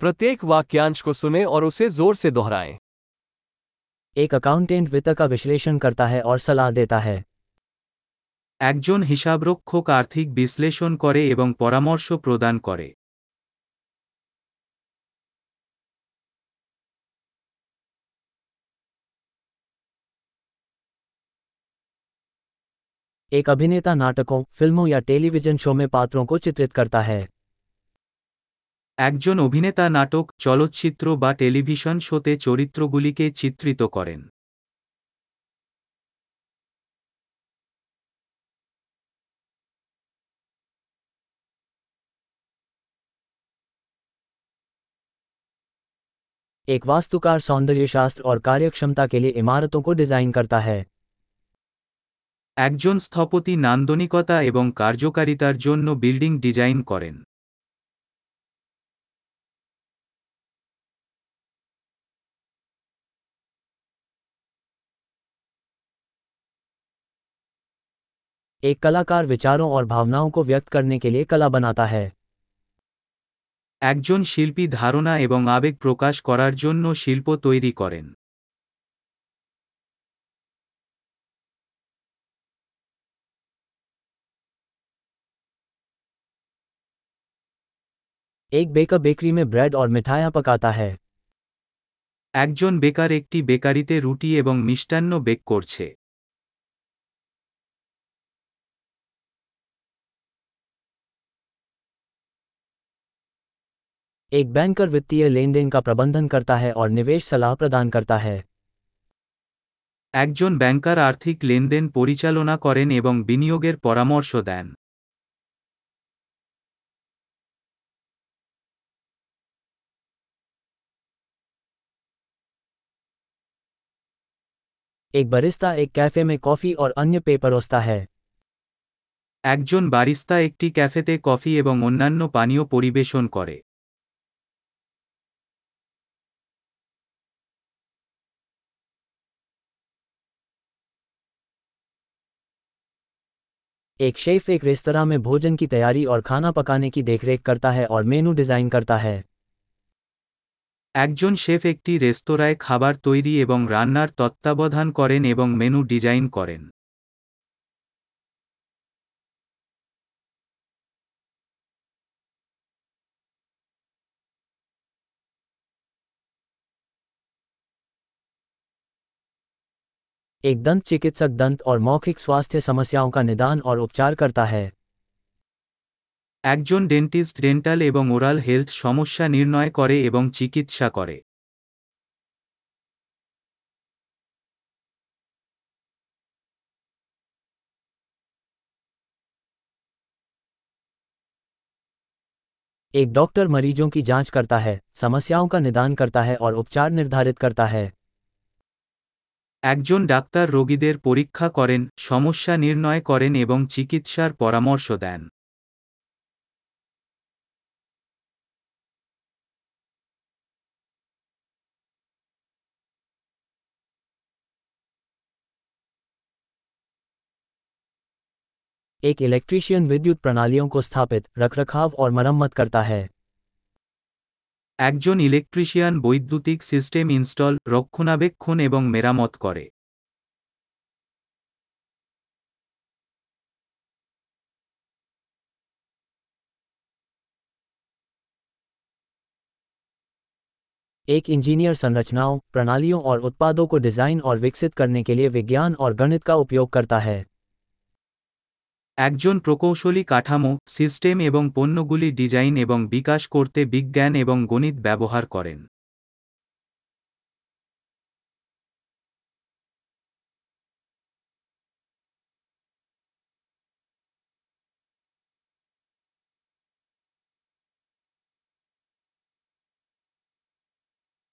प्रत्येक वाक्यांश को सुने और उसे जोर से दोहराएं एक अकाउंटेंट वित्त का विश्लेषण करता है और सलाह देता है একজন হিসাবরক্ষক আর্থিক বিশ্লেষণ করে এবং পরামর্শ প্রদান করে एक अभिनेता नाटकों फिल्मों या टेलीविजन शो में पात्रों को चित्रित करता है একজন অভিনেতা নাটক চলচ্চিত্র বা টেলিভিশন শোতে চরিত্রগুলিকে চিত্রিত করেন एक वास्तुकार सौंदर्यशास्त्र और कार्यक्षमता के लिए इमारतों को डिजाइन करता है একজন স্থপতি নান্দনিকতা এবং কার্যকারিতার জন্য বিল্ডিং ডিজাইন করেন एक कलाकार विचारों और भावनाओं को व्यक्त करने के लिए कला बनाता है একজন শিল্পী ধারণা এবং আবেগ প্রকাশ করার জন্য শিল্প তৈরি করেন एक बेकर बेकरी में ब्रेड और मिठाइयाँ पकाता है একজন বেকার একটি বেকারিতে রুটি এবং মিষ্টান্ন বেক করছে एक बैंकर वित्तीय लेन देन का प्रबंधन करता है और निवेश सलाह प्रदान करता है একজন ব্যাংকার আর্থিক লেনদেন পরিচালনা করেন এবং বিনিয়োগের পরামর্শ দেন एक बरिस्ता एक कैफे में कॉफी और अन्य पेय परोसता है একজন বারিস্তা একটি ক্যাফেতে কফি এবং অন্যান্য পানীয় পরিবেশন করে एक शेफ एक रेस्तरा में भोजन की तैयारी और खाना पकाने की देखरेख करता है और मेनू डिजाइन करता है একজন শেফ একটি রেস্তোরাঁয় খাবার তৈরি এবং রান্নার তত্ত্বাবধান করেন এবং মেনু ডিজাইন করেন एक दंत चिकित्सक दंत और मौखिक स्वास्थ्य समस्याओं का निदान और उपचार करता है একজন ডেন্টিস্ট ডেন্টাল এবং ওরাল হেলথ সমস্যা নির্ণয় করে এবং চিকিৎসা করে एक डॉक्टर मरीजों की जांच करता है समस्याओं का निदान करता है और उपचार निर्धारित करता है একজন ডাক্তার রোগীদের পরীক্ষা করেন সমস্যা নির্ণয় করেন এবং চিকিৎসার পরামর্শ দেন एक इलेक्ट्रीशियन विद्युत प्रणालियों को स्थापित रखरखाव और मरम्मत करता है একজন ইলেকট্রিশিয়ান বৈদ্যুতিক সিস্টেম ইনস্টল রক্ষণাবেক্ষণ এবং মেরামত করে एक इंजीनियर संरचनाओं प्रणालियों और उत्पादों को डिजाइन और विकसित करने के लिए विज्ञान और गणित का उपयोग करता है একজন প্রকৌশলী কাঠামো সিস্টেম এবং পণ্যগুলি ডিজাইন এবং বিকাশ করতে বিজ্ঞান এবং গণিত ব্যবহার করেন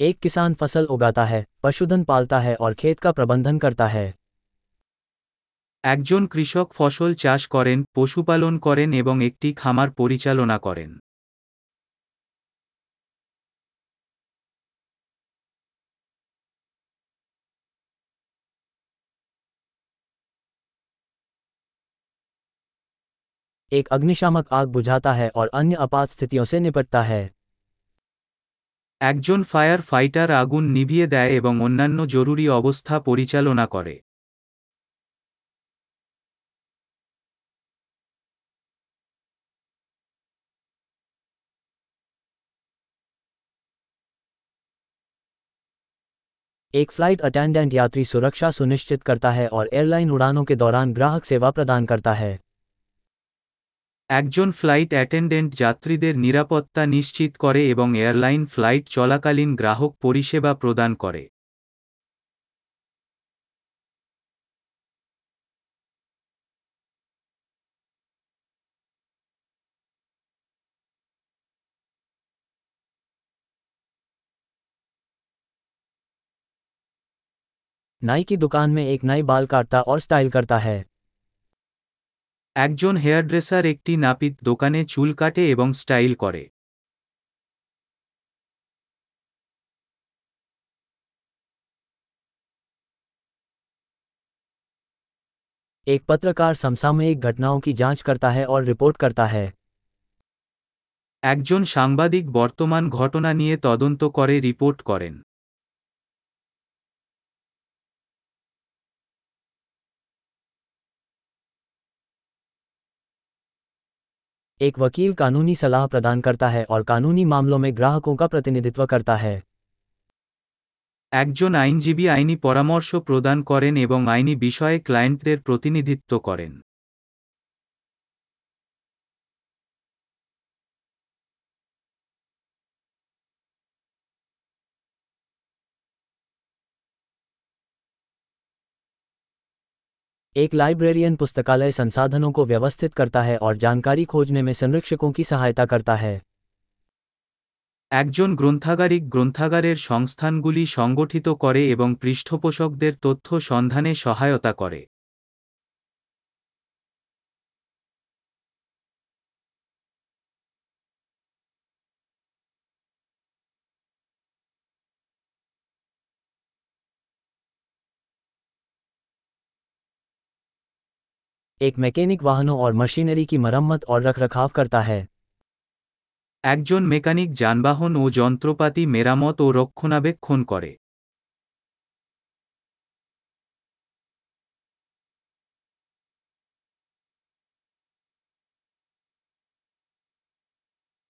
एक किसान फसल उगाता है पशुधन पालता है और खेत का प्रबंधन करता है একজন কৃষক ফসল চাষ করেন পশুপালন করেন এবং একটি খামার পরিচালনা করেন एक अग्निशामक आग बुझाता है और अन्य आपात स्थितियों से निपटता है একজন ফায়ার ফাইটার আগুন নিভিয়ে দেয় এবং অন্যান্য জরুরি অবস্থা পরিচালনা করে एक फ्लाइट अटेंडेंट यात्री सुरक्षा सुनिश्चित करता है और एयरलाइन उड़ानों के दौरान ग्राहक सेवा प्रदान करता है একজন ফ্লাইট অ্যাটেন্ডেন্ট যাত্রীদের নিরাপত্তা নিশ্চিত করে এবং এয়ারলাইন ফ্লাইট চলাকালীন গ্রাহক পরিষেবা প্রদান করে नाई की दुकान में एक नाई बाल काटता और स्टाइल करता है একজন হেয়ারড্রেসার একটি নাপিত দোকানে চুল কাটে এবং স্টাইল করে एक पत्रकार समसामयिक घटनाओं की जांच करता है और रिपोर्ट करता है একজন সাংবাদিক বর্তমান ঘটনা নিয়ে তদন্ত করে রিপোর্ট করেন एक वकील कानूनी सलाह प्रदान करता है और कानूनी मामलों में ग्राहकों का प्रतिनिधित्व करता है একজন আইনজীবী আইনি পরামর্শ প্রদান করেন এবং আইনি বিষয়ে ক্লায়েন্টদের প্রতিনিধিত্ব করেন एक लाइब्रेरियन पुस्तकालय संसाधनों को व्यवस्थित करता है और जानकारी खोजने में संरक्षकों की सहायता करता है একজন গ্রন্থাগারিক গ্রন্থাগারের সংস্থানগুলি সংগঠিত করে এবং পৃষ্ঠপোষকদের তথ্য সন্ধানে সহায়তা করে एक मैकेनिक वाहनों और मशीनरी की मरम्मत और रखरखाव करता है একজন মেকানিক যানবাহন ও যন্ত্রপাতি মেরামত ও রক্ষণাবেক্ষণ করে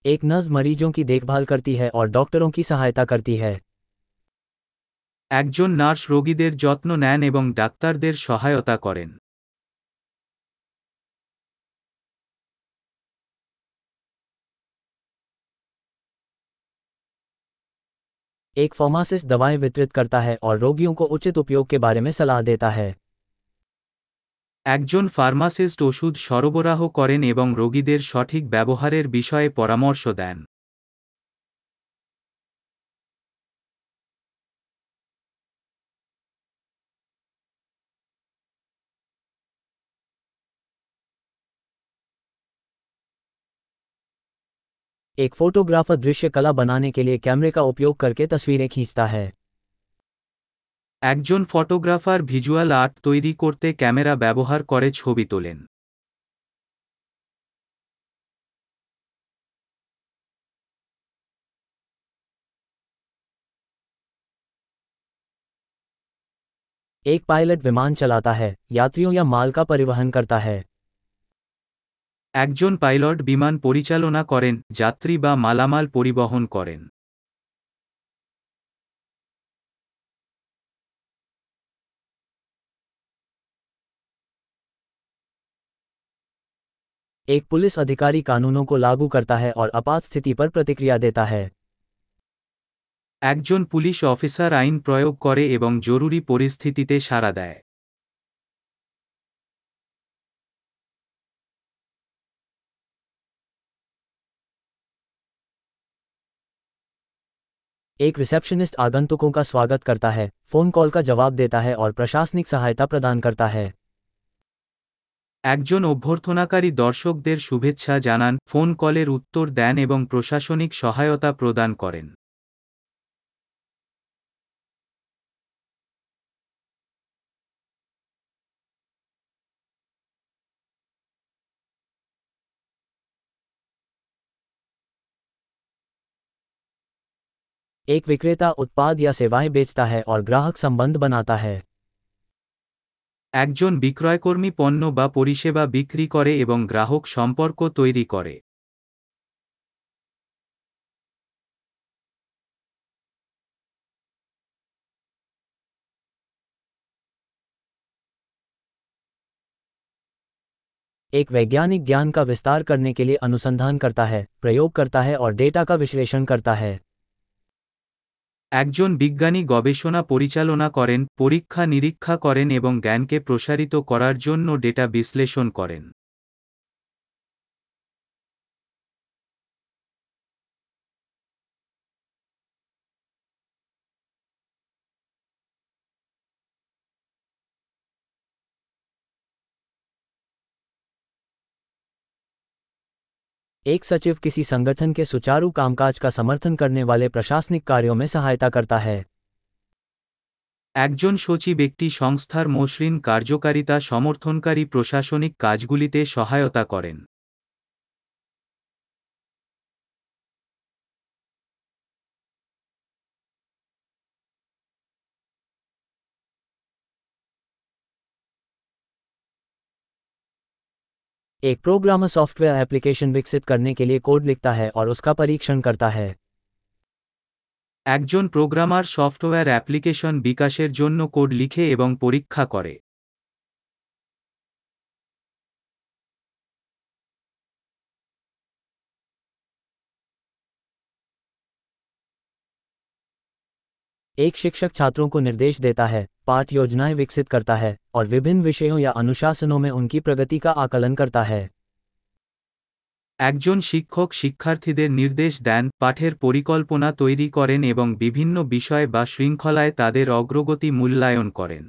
एक नर्स मरीजों की देखभाल करती है और डॉक्टरों की सहायता करती है একজন নার্স রোগীদের যত্ন নেন এবং ডাক্তারদের সহায়তা করেন एक फार्मासिस्ट दवाएं वितरित करता है और रोगियों को उचित उपयोग के बारे में सलाह देता है একজন ফার্মাসিস্ট ওষুধ সরবরাহ করেন এবং রোগীদের সঠিক ব্যবহারের বিষয়ে পরামর্শ দেন एक फोटोग्राफर दृश्य कला बनाने के लिए कैमरे का उपयोग करके तस्वीरें खींचता है একজন ফটোগ্রাফার ভিজুয়াল আর্ট তৈরি করতে ক্যামেরা ব্যবহার করে ছবি তোলেন एक पायलट विमान चलाता है यात्रियों या माल का परिवहन करता है একজন পাইলট বিমান পরিচালনা করেন যাত্রী বা মালামাল পরিবহন করেন एक पुलिस अधिकारी कानूनों को लागू करता है और आपात स्थिति पर प्रतिक्रिया देता है একজন পুলিশ অফিসার আইন প্রয়োগ করে এবং জরুরি পরিস্থিতিতে সাড়া দেয় एक रिसेप्शनिस्ट आगंतुकों का स्वागत करता है फोन कॉल का जवाब देता है और प्रशासनिक सहायता प्रदान करता है একজন অভ্যর্থনাকারী দর্শকদের শুভেচ্ছা জানান ফোন কলের উত্তর দেন এবং প্রশাসনিক সহায়তা প্রদান করেন एक विक्रेता उत्पाद या सेवाएं बेचता है और ग्राहक संबंध बनाता है একজন বিক্রয়কর্মী পণ্য বা পরিষেবা বিক্রি করে এবং গ্রাহক সম্পর্ক তৈরি করে एक वैज्ञानिक ज्ञान का विस्तार करने के लिए अनुसंधान करता है प्रयोग करता है और डेटा का विश्लेषण करता है একজন বিজ্ঞানী গবেষণা পরিচালনা করেন পরীক্ষা নিরীক্ষা করেন এবং জ্ঞানকে প্রসারিত করার জন্য ডেটা বিশ্লেষণ করেন। एक सचिव किसी संगठन के सुचारू कामकाज का समर्थन करने वाले प्रशासनिक कार्यों में सहायता करता है একজন সচিব একটি সংস্থার মসৃণ কার্যকারিতা সমর্থনকারী প্রশাসনিক কাজগুলিতে সহায়তা করেন एक प्रोग्रामर सॉफ्टवेयर एप्लीकेशन विकसित करने के लिए कोड लिखता है और उसका परीक्षण करता है একজন প্রোগ্রামার সফটওয়্যার অ্যাপ্লিকেশন বিকাশের জন্য কোড লিখে এবং পরীক্ষা করে एक शिक्षक छात्रों को निर्देश देता है पाठ योजनाएं विकसित करता है और विभिन्न विषयों या अनुशासनों में उनकी प्रगति का आकलन करता है একজন শিক্ষক শিক্ষার্থীদের নির্দেশ দেন পাঠের পরিকল্পনা তৈরি করেন এবং বিভিন্ন বিষয় বা শৃঙ্খলায় তাদের অগ্রগতি মূল্যায়ন করেন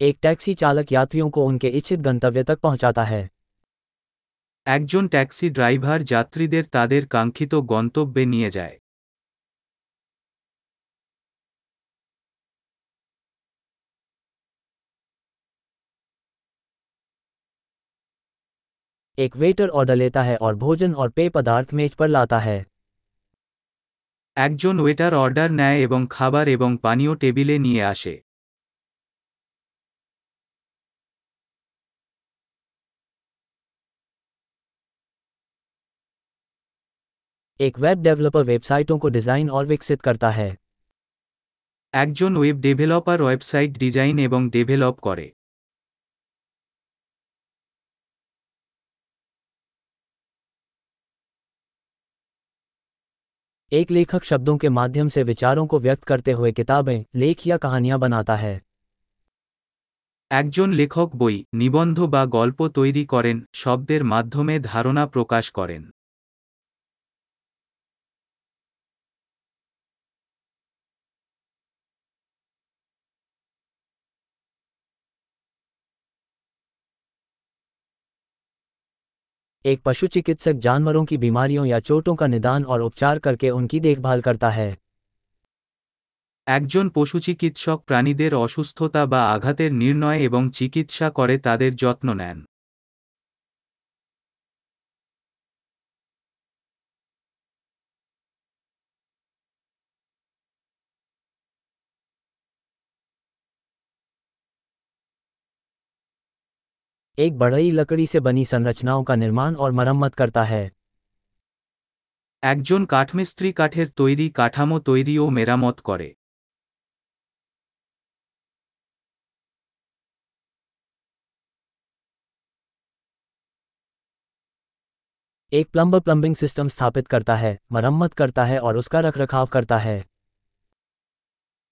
एक टैक्सी चालक यात्रियों को उनके इच्छित गंतव्य तक पहुंचाता है একজন ট্যাক্সি ড্রাইভার যাত্রীদের তাদের কাঙ্ক্ষিত গন্তব্যে নিয়ে যায় एक वेटर ऑर्डर लेता है और भोजन और पेय पदार्थ मेज पर लाता है একজন ওয়েটার অর্ডার নেয় এবং খাবার এবং পানীয় টেবিলে নিয়ে আসে एक वेब डेवलपर वेबसाइटों को डिज़ाइन और विकसित करता है একজন ওয়েব ডেভেলপার ওয়েবসাইট ডিজাইন এবং ডেভেলপ করে एक लेखक शब्दों के माध्यम से विचारों को व्यक्त करते हुए किताबें लेख या कहानियां बनाता है একজন লেখক বই নিবন্ধ বা গল্প তৈরি করেন শব্দের মাধ্যমে ধারণা প্রকাশ করেন एक पशु चिकित्सक जानवरों की बीमारियों या चोटों का निदान और उपचार करके उनकी देखभाल करता है একজন পশুচিকিৎসক প্রাণীদের অসুস্থতা বা আঘাতের নির্ণয় এবং চিকিৎসা করে তাদের যত্ন নেন एक बढ़ई लकड़ी से बनी संरचनाओं का निर्माण और मरम्मत करता है একজন কাঠমিস্ত্রি কাঠের তৈরি কাঠামো তৈরি ও মেরামত করে एक प्लम्बर प्लम्बिंग सिस्टम स्थापित करता है मरम्मत करता है और उसका रखरखाव करता है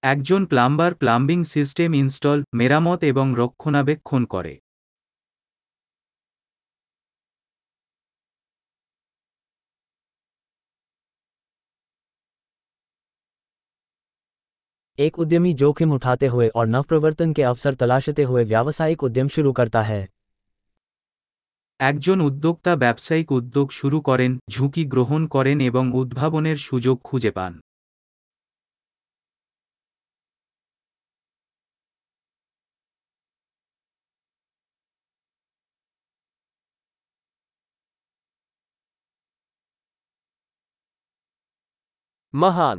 একজন প্লাম্বার প্লাম্বিং সিস্টেম ইনস্টল মেরামত এবং রক্ষণাবেক্ষণ করে एक उद्यमी जोखिम उठाते हुए और नवप्रवर्तन के अवसर तलाशते हुए व्यावसायिक उद्यम शुरू करता है একজন উদ্যোক্তা ব্যবসায়িক উদ্যোগ শুরু করেন ঝুঁকি গ্রহণ করেন এবং উদ্ভাবনের সুযোগ খুঁজে পান महान